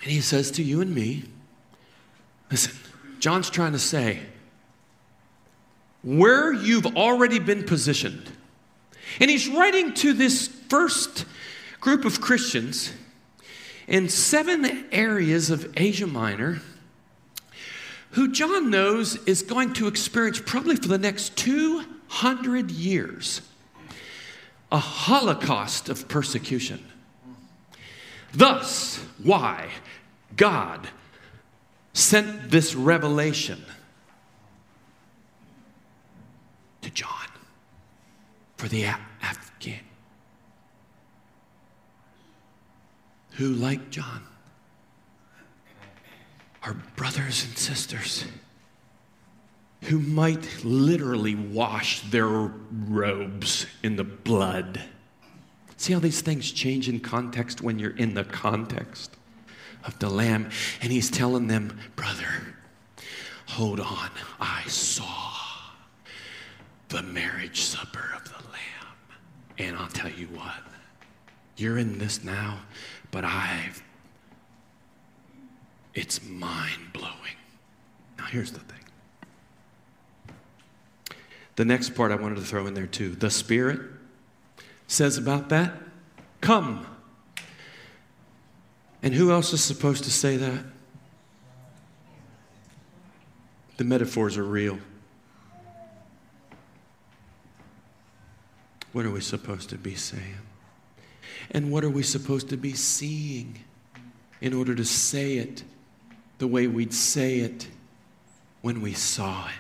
And he says to you and me, listen, John's trying to say, where you've already been positioned. And he's writing to this first group of Christians in seven areas of Asia Minor who John knows is going to experience probably for the next 200 years a holocaust of persecution. Thus, why God sent this revelation to John for the Afghan who, like John, are brothers and sisters who might literally wash their robes in the blood. See how these things change in context when you're in the context of the Lamb? And he's telling them, brother, hold on, I saw the marriage supper of the Lamb. And I'll tell you what, you're in this now, but I've, it's mind blowing. Now, here's the thing. The next part I wanted to throw in there too. The Spirit says about that, come. And who else is supposed to say that? The metaphors are real. What are we supposed to be saying? And what are we supposed to be seeing in order to say it the way we'd say it when we saw it?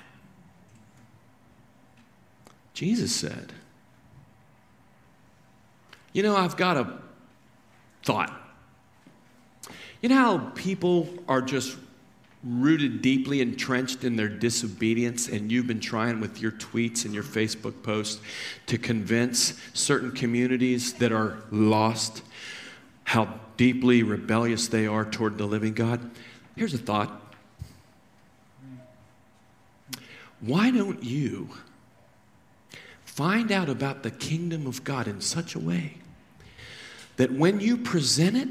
Jesus said, You know, I've got a thought. You know how people are just rooted deeply entrenched in their disobedience, and you've been trying with your tweets and your Facebook posts to convince certain communities that are lost how deeply rebellious they are toward the living God. Here's a thought why don't you find out about the kingdom of God in such a way that when you present it,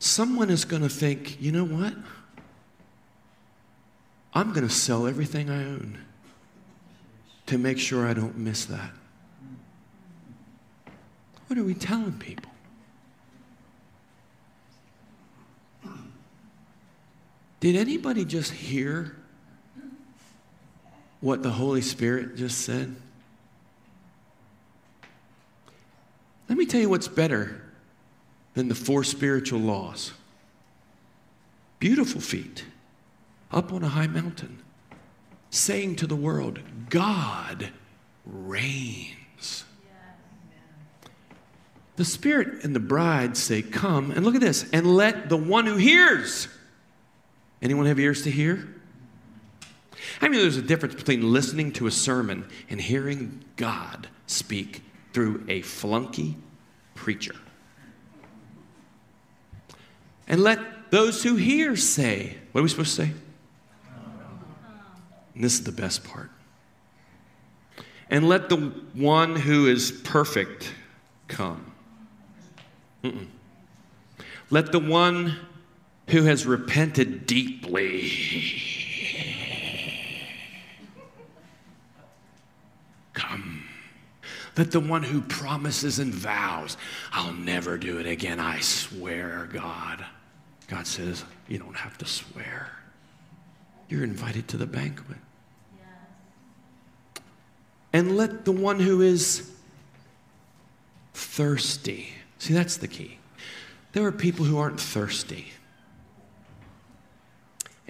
someone is going to think, you know what? I'm going to sell everything I own to make sure I don't miss that. What are we telling people? Did anybody just hear what the Holy Spirit just said? Let me tell you what's better than the four spiritual laws. Beautiful feet up on a high mountain, saying to the world, God reigns. The Spirit and the bride say, Come, and look at this, and let the one who hears. Anyone have ears to hear? I mean, there's a difference between listening to a sermon and hearing God speak through a flunky preacher. And let those who hear say, What are we supposed to say? And this is the best part. And let the one who is perfect come. Mm-mm. Let the one who has repented deeply come. Let the one who promises and vows, I'll never do it again, I swear, God. God says, You don't have to swear. You're invited to the banquet. And let the one who is thirsty, see, that's the key. There are people who aren't thirsty.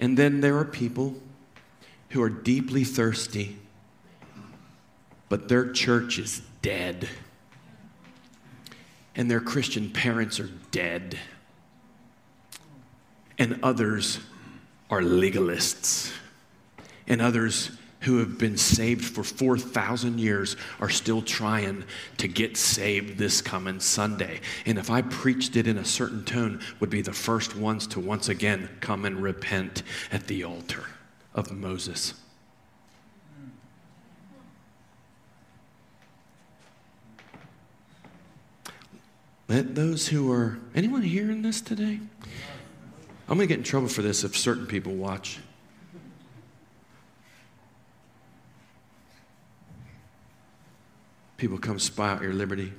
And then there are people who are deeply thirsty, but their church is dead. And their Christian parents are dead. And others are legalists. And others who have been saved for 4,000 years are still trying to get saved this coming Sunday. And if I preached it in a certain tone, would be the first ones to once again come and repent at the altar of Moses. Let those who are, anyone hearing this today? I'm going to get in trouble for this if certain people watch. People come spy out your liberty.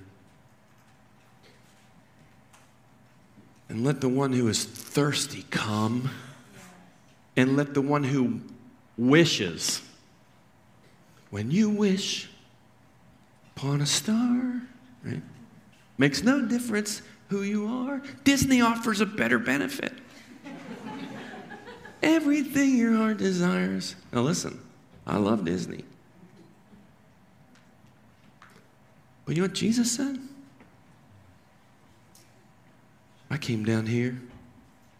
And let the one who is thirsty come, and let the one who wishes, when you wish upon a star, right? Makes no difference who you are. Disney offers a better benefit. Everything your heart desires. Now, listen, I love Disney. But you know what Jesus said? I came down here,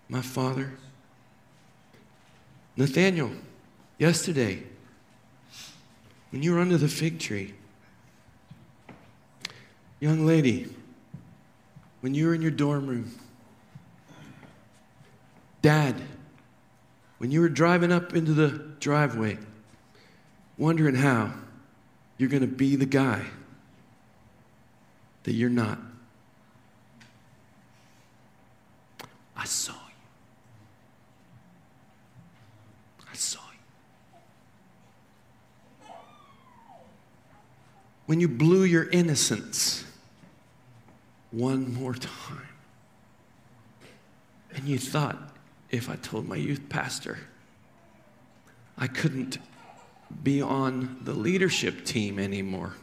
my father, Nathaniel, yesterday, when you were under the fig tree, young lady, when you were in your dorm room, dad, when you were driving up into the driveway, wondering how you're going to be the guy that you're not. I saw you. I saw you. When you blew your innocence one more time, and you thought, if I told my youth pastor I couldn't be on the leadership team anymore.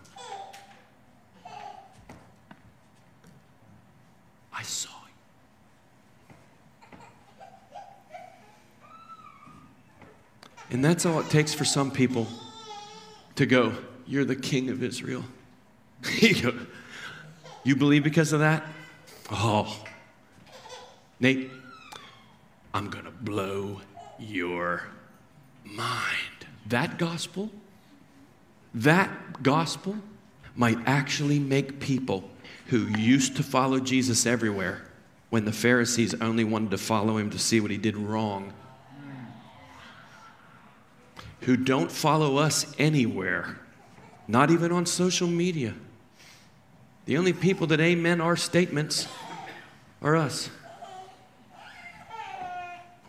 I saw you. And that's all it takes for some people to go, You're the king of Israel. you believe because of that? Oh, Nate, I'm going to blow your mind. That gospel, that gospel might actually make people who used to follow Jesus everywhere when the Pharisees only wanted to follow him to see what he did wrong, who don't follow us anywhere, not even on social media. The only people that amen our statements are us.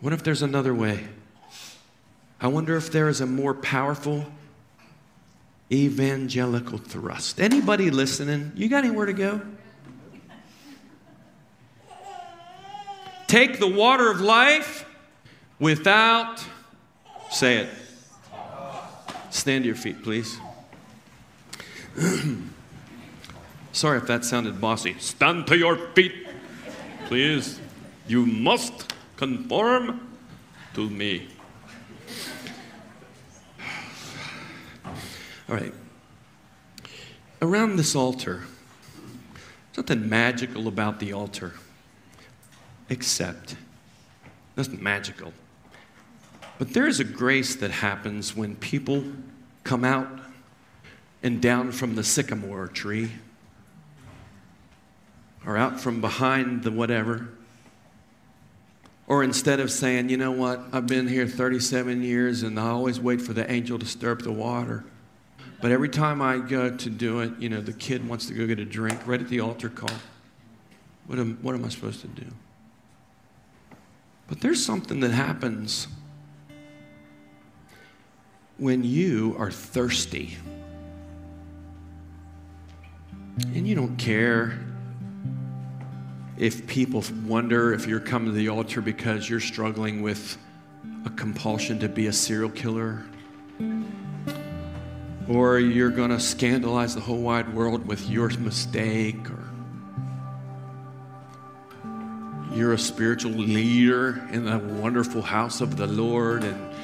What if there's another way? I wonder if there is a more powerful evangelical thrust. Anybody listening? You got anywhere to go? Take the water of life without, say it. Stand to your feet, please. Sorry if that sounded bossy. Stand to your feet, please. You must conform to me. All right. Around this altar, something magical about the altar, except nothing magical. But there is a grace that happens when people come out and down from the sycamore tree or out from behind the whatever. Or instead of saying, you know what, I've been here 37 years and I always wait for the angel to stir up the water. But every time I go to do it, you know, the kid wants to go get a drink right at the altar call. What am, what am I supposed to do? But there's something that happens when you are thirsty and you don't care if people wonder if you're coming to the altar because you're struggling with a compulsion to be a serial killer, or you're going to scandalize the whole wide world with your mistake, or you're a spiritual leader in the wonderful house of the Lord, and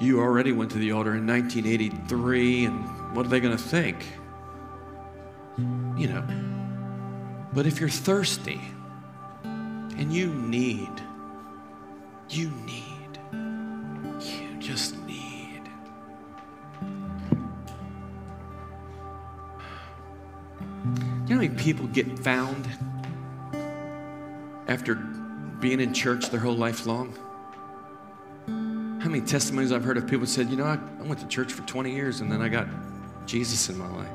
you already went to the altar in 1983, and what are they going to think? You know. But if you're thirsty, and you need, you need, you just You know how many people get found after being in church their whole life long? How many testimonies I've heard of people said, you know, I, I went to church for 20 years and then I got Jesus in my life.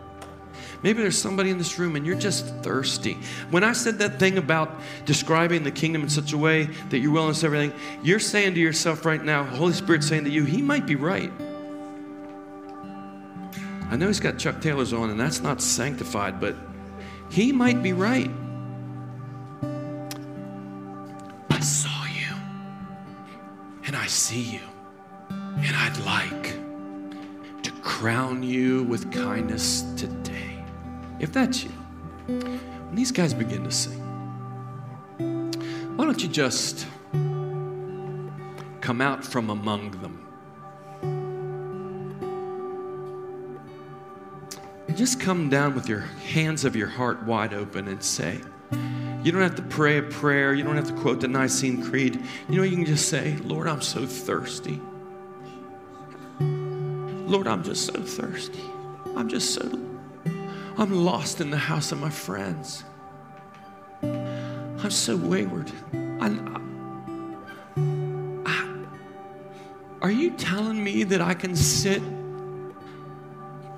Maybe there's somebody in this room and you're just thirsty. When I said that thing about describing the kingdom in such a way that you're willing to everything, you're saying to yourself right now, Holy Spirit's saying to you, He might be right. I know he's got Chuck Taylor's on, and that's not sanctified, but he might be right. I saw you, and I see you, and I'd like to crown you with kindness today. If that's you, when these guys begin to sing, why don't you just come out from among them? Just come down with your hands of your heart wide open and say, you don't have to pray a prayer. You don't have to quote the Nicene Creed. You know, you can just say, Lord, I'm so thirsty. Lord, I'm just so thirsty. I'm just so, I'm lost in the house of my friends. I'm so wayward. I, I, are you telling me that I can sit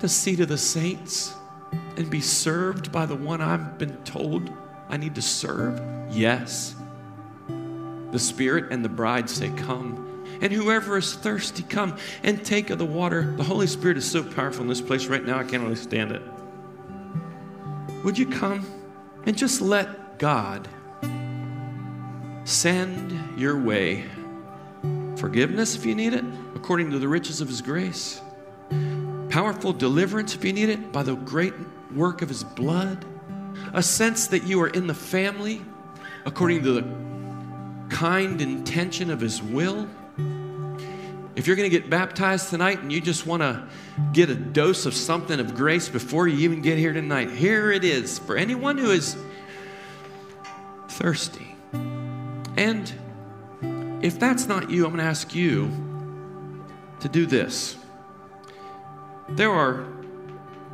the seat of the saints and be served by the one I've been told I need to serve? Yes. The Spirit and the bride say, Come. And whoever is thirsty, come and take of the water. The Holy Spirit is so powerful in this place right now, I can't really stand it. Would you come and just let God send your way forgiveness if you need it, according to the riches of His grace? Powerful deliverance if you need it by the great work of his blood, a sense that you are in the family according to the kind intention of his will. If you're going to get baptized tonight and you just want to get a dose of something of grace before you even get here tonight, here it is for anyone who is thirsty. And if that's not you, I'm going to ask you to do this. There are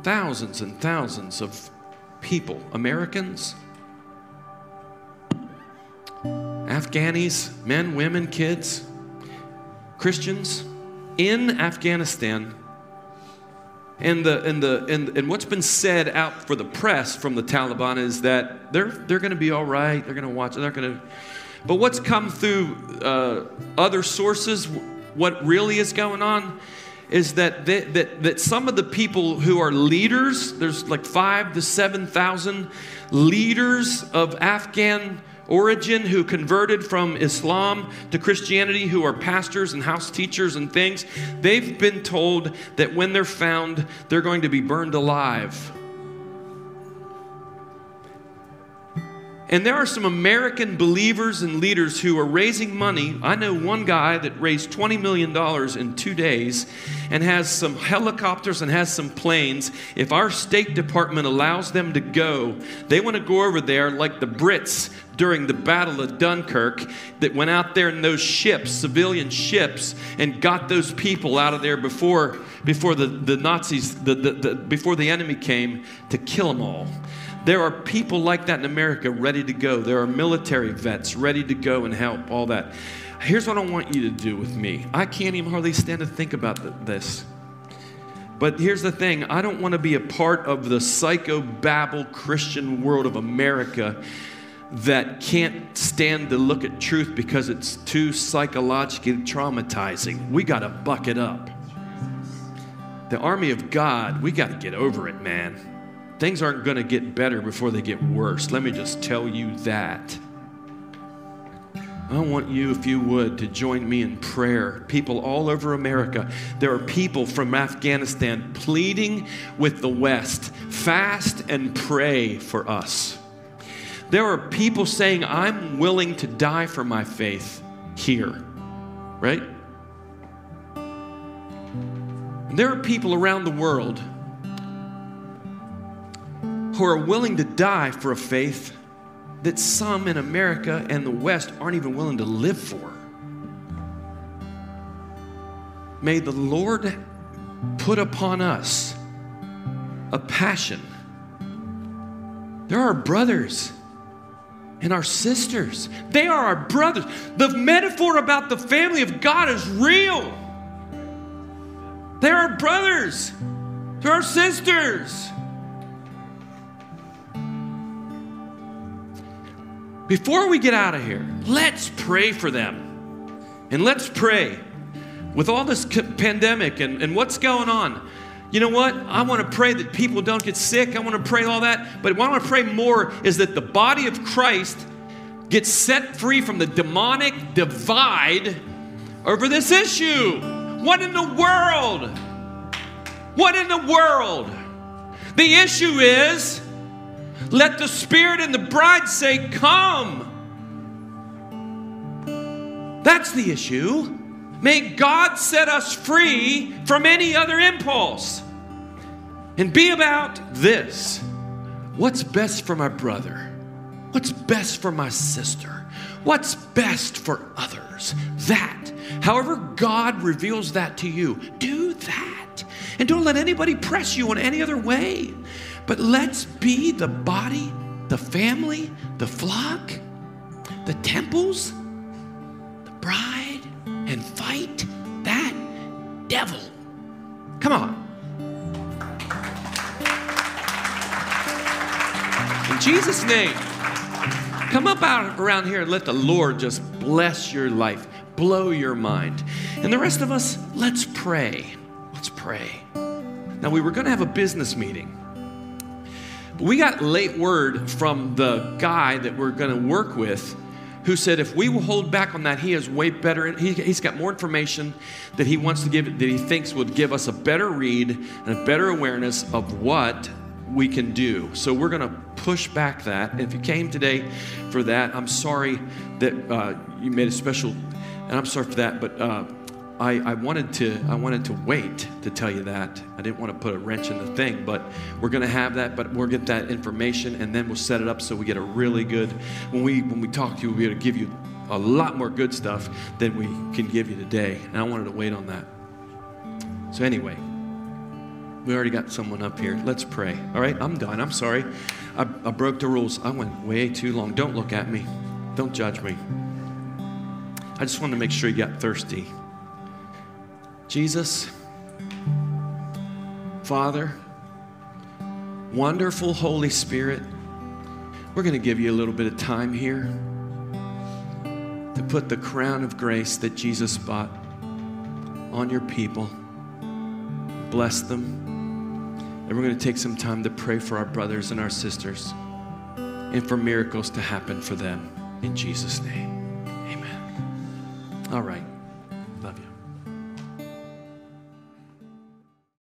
thousands and thousands of people, Americans, Afghanis, men, women, kids, Christians in Afghanistan. And, the, and, the, and, and what's been said out for the press from the Taliban is that they're, they're going to be all right. They're going to watch. They're going to. But what's come through uh, other sources, what really is going on, is that, they, that, that some of the people who are leaders, there's like five to 7,000 leaders of Afghan origin who converted from Islam to Christianity, who are pastors and house teachers and things, they've been told that when they're found, they're going to be burned alive. And there are some American believers and leaders who are raising money. I know one guy that raised $20 million in two days and has some helicopters and has some planes. If our State Department allows them to go, they want to go over there like the Brits during the Battle of Dunkirk that went out there in those ships, civilian ships, and got those people out of there before, before the, the Nazis, the, the, the, before the enemy came to kill them all. There are people like that in America ready to go. There are military vets ready to go and help, all that. Here's what I want you to do with me. I can't even hardly stand to think about this. But here's the thing I don't want to be a part of the psycho-babble Christian world of America that can't stand to look at truth because it's too psychologically traumatizing. We got to buck it up. The army of God, we got to get over it, man. Things aren't going to get better before they get worse. Let me just tell you that. I want you, if you would, to join me in prayer. People all over America, there are people from Afghanistan pleading with the West fast and pray for us. There are people saying, I'm willing to die for my faith here, right? There are people around the world who are willing to die for a faith that some in America and the West aren't even willing to live for. May the Lord put upon us a passion They're our brothers and our sisters. They are our brothers. The metaphor about the family of God is real. They're our brothers, they're our sisters. Before we get out of here, let's pray for them. And let's pray with all this pandemic and, and what's going on. You know what? I want to pray that people don't get sick. I want to pray all that. But what I want to pray more is that the body of Christ gets set free from the demonic divide over this issue. What in the world? What in the world? The issue is let the Spirit and the bride say, Come. That's the issue. May God set us free from any other impulse and be about this what's best for my brother? What's best for my sister? What's best for others? That. However, God reveals that to you, do that. And don't let anybody press you in any other way. But let's be the body, the family, the flock, the temples, the bride, and fight that devil. Come on. In Jesus' name, come up out around here and let the Lord just bless your life, blow your mind. And the rest of us, let's pray. Let's pray. Now, we were going to have a business meeting. We got late word from the guy that we're going to work with who said if we will hold back on that, he has way better, he, has got more information that he wants to give, that he thinks would give us a better read and a better awareness of what we can do. So we're going to push back that. If you came today for that, I'm sorry that uh, you made a special, and I'm sorry for that, but uh, I, I, wanted to I wanted to wait to tell you that. I didn't want to put a wrench in the thing, but we're going to have that. But we'll get that information, and then we'll set it up so we get a really good. When we when we talk to you, we'll be able to give you a lot more good stuff than we can give you today. And I wanted to wait on that. So anyway, we already got someone up here. Let's pray. All right, I'm done. I'm sorry. I, I broke the rules. I went way too long. Don't look at me. Don't judge me. I just wanted to make sure you got thirsty. Jesus, Father, wonderful Holy Spirit, we're going to give you a little bit of time here to put the crown of grace that Jesus bought on your people. Bless them. And we're going to take some time to pray for our brothers and our sisters and for miracles to happen for them. In Jesus' name, amen. All right.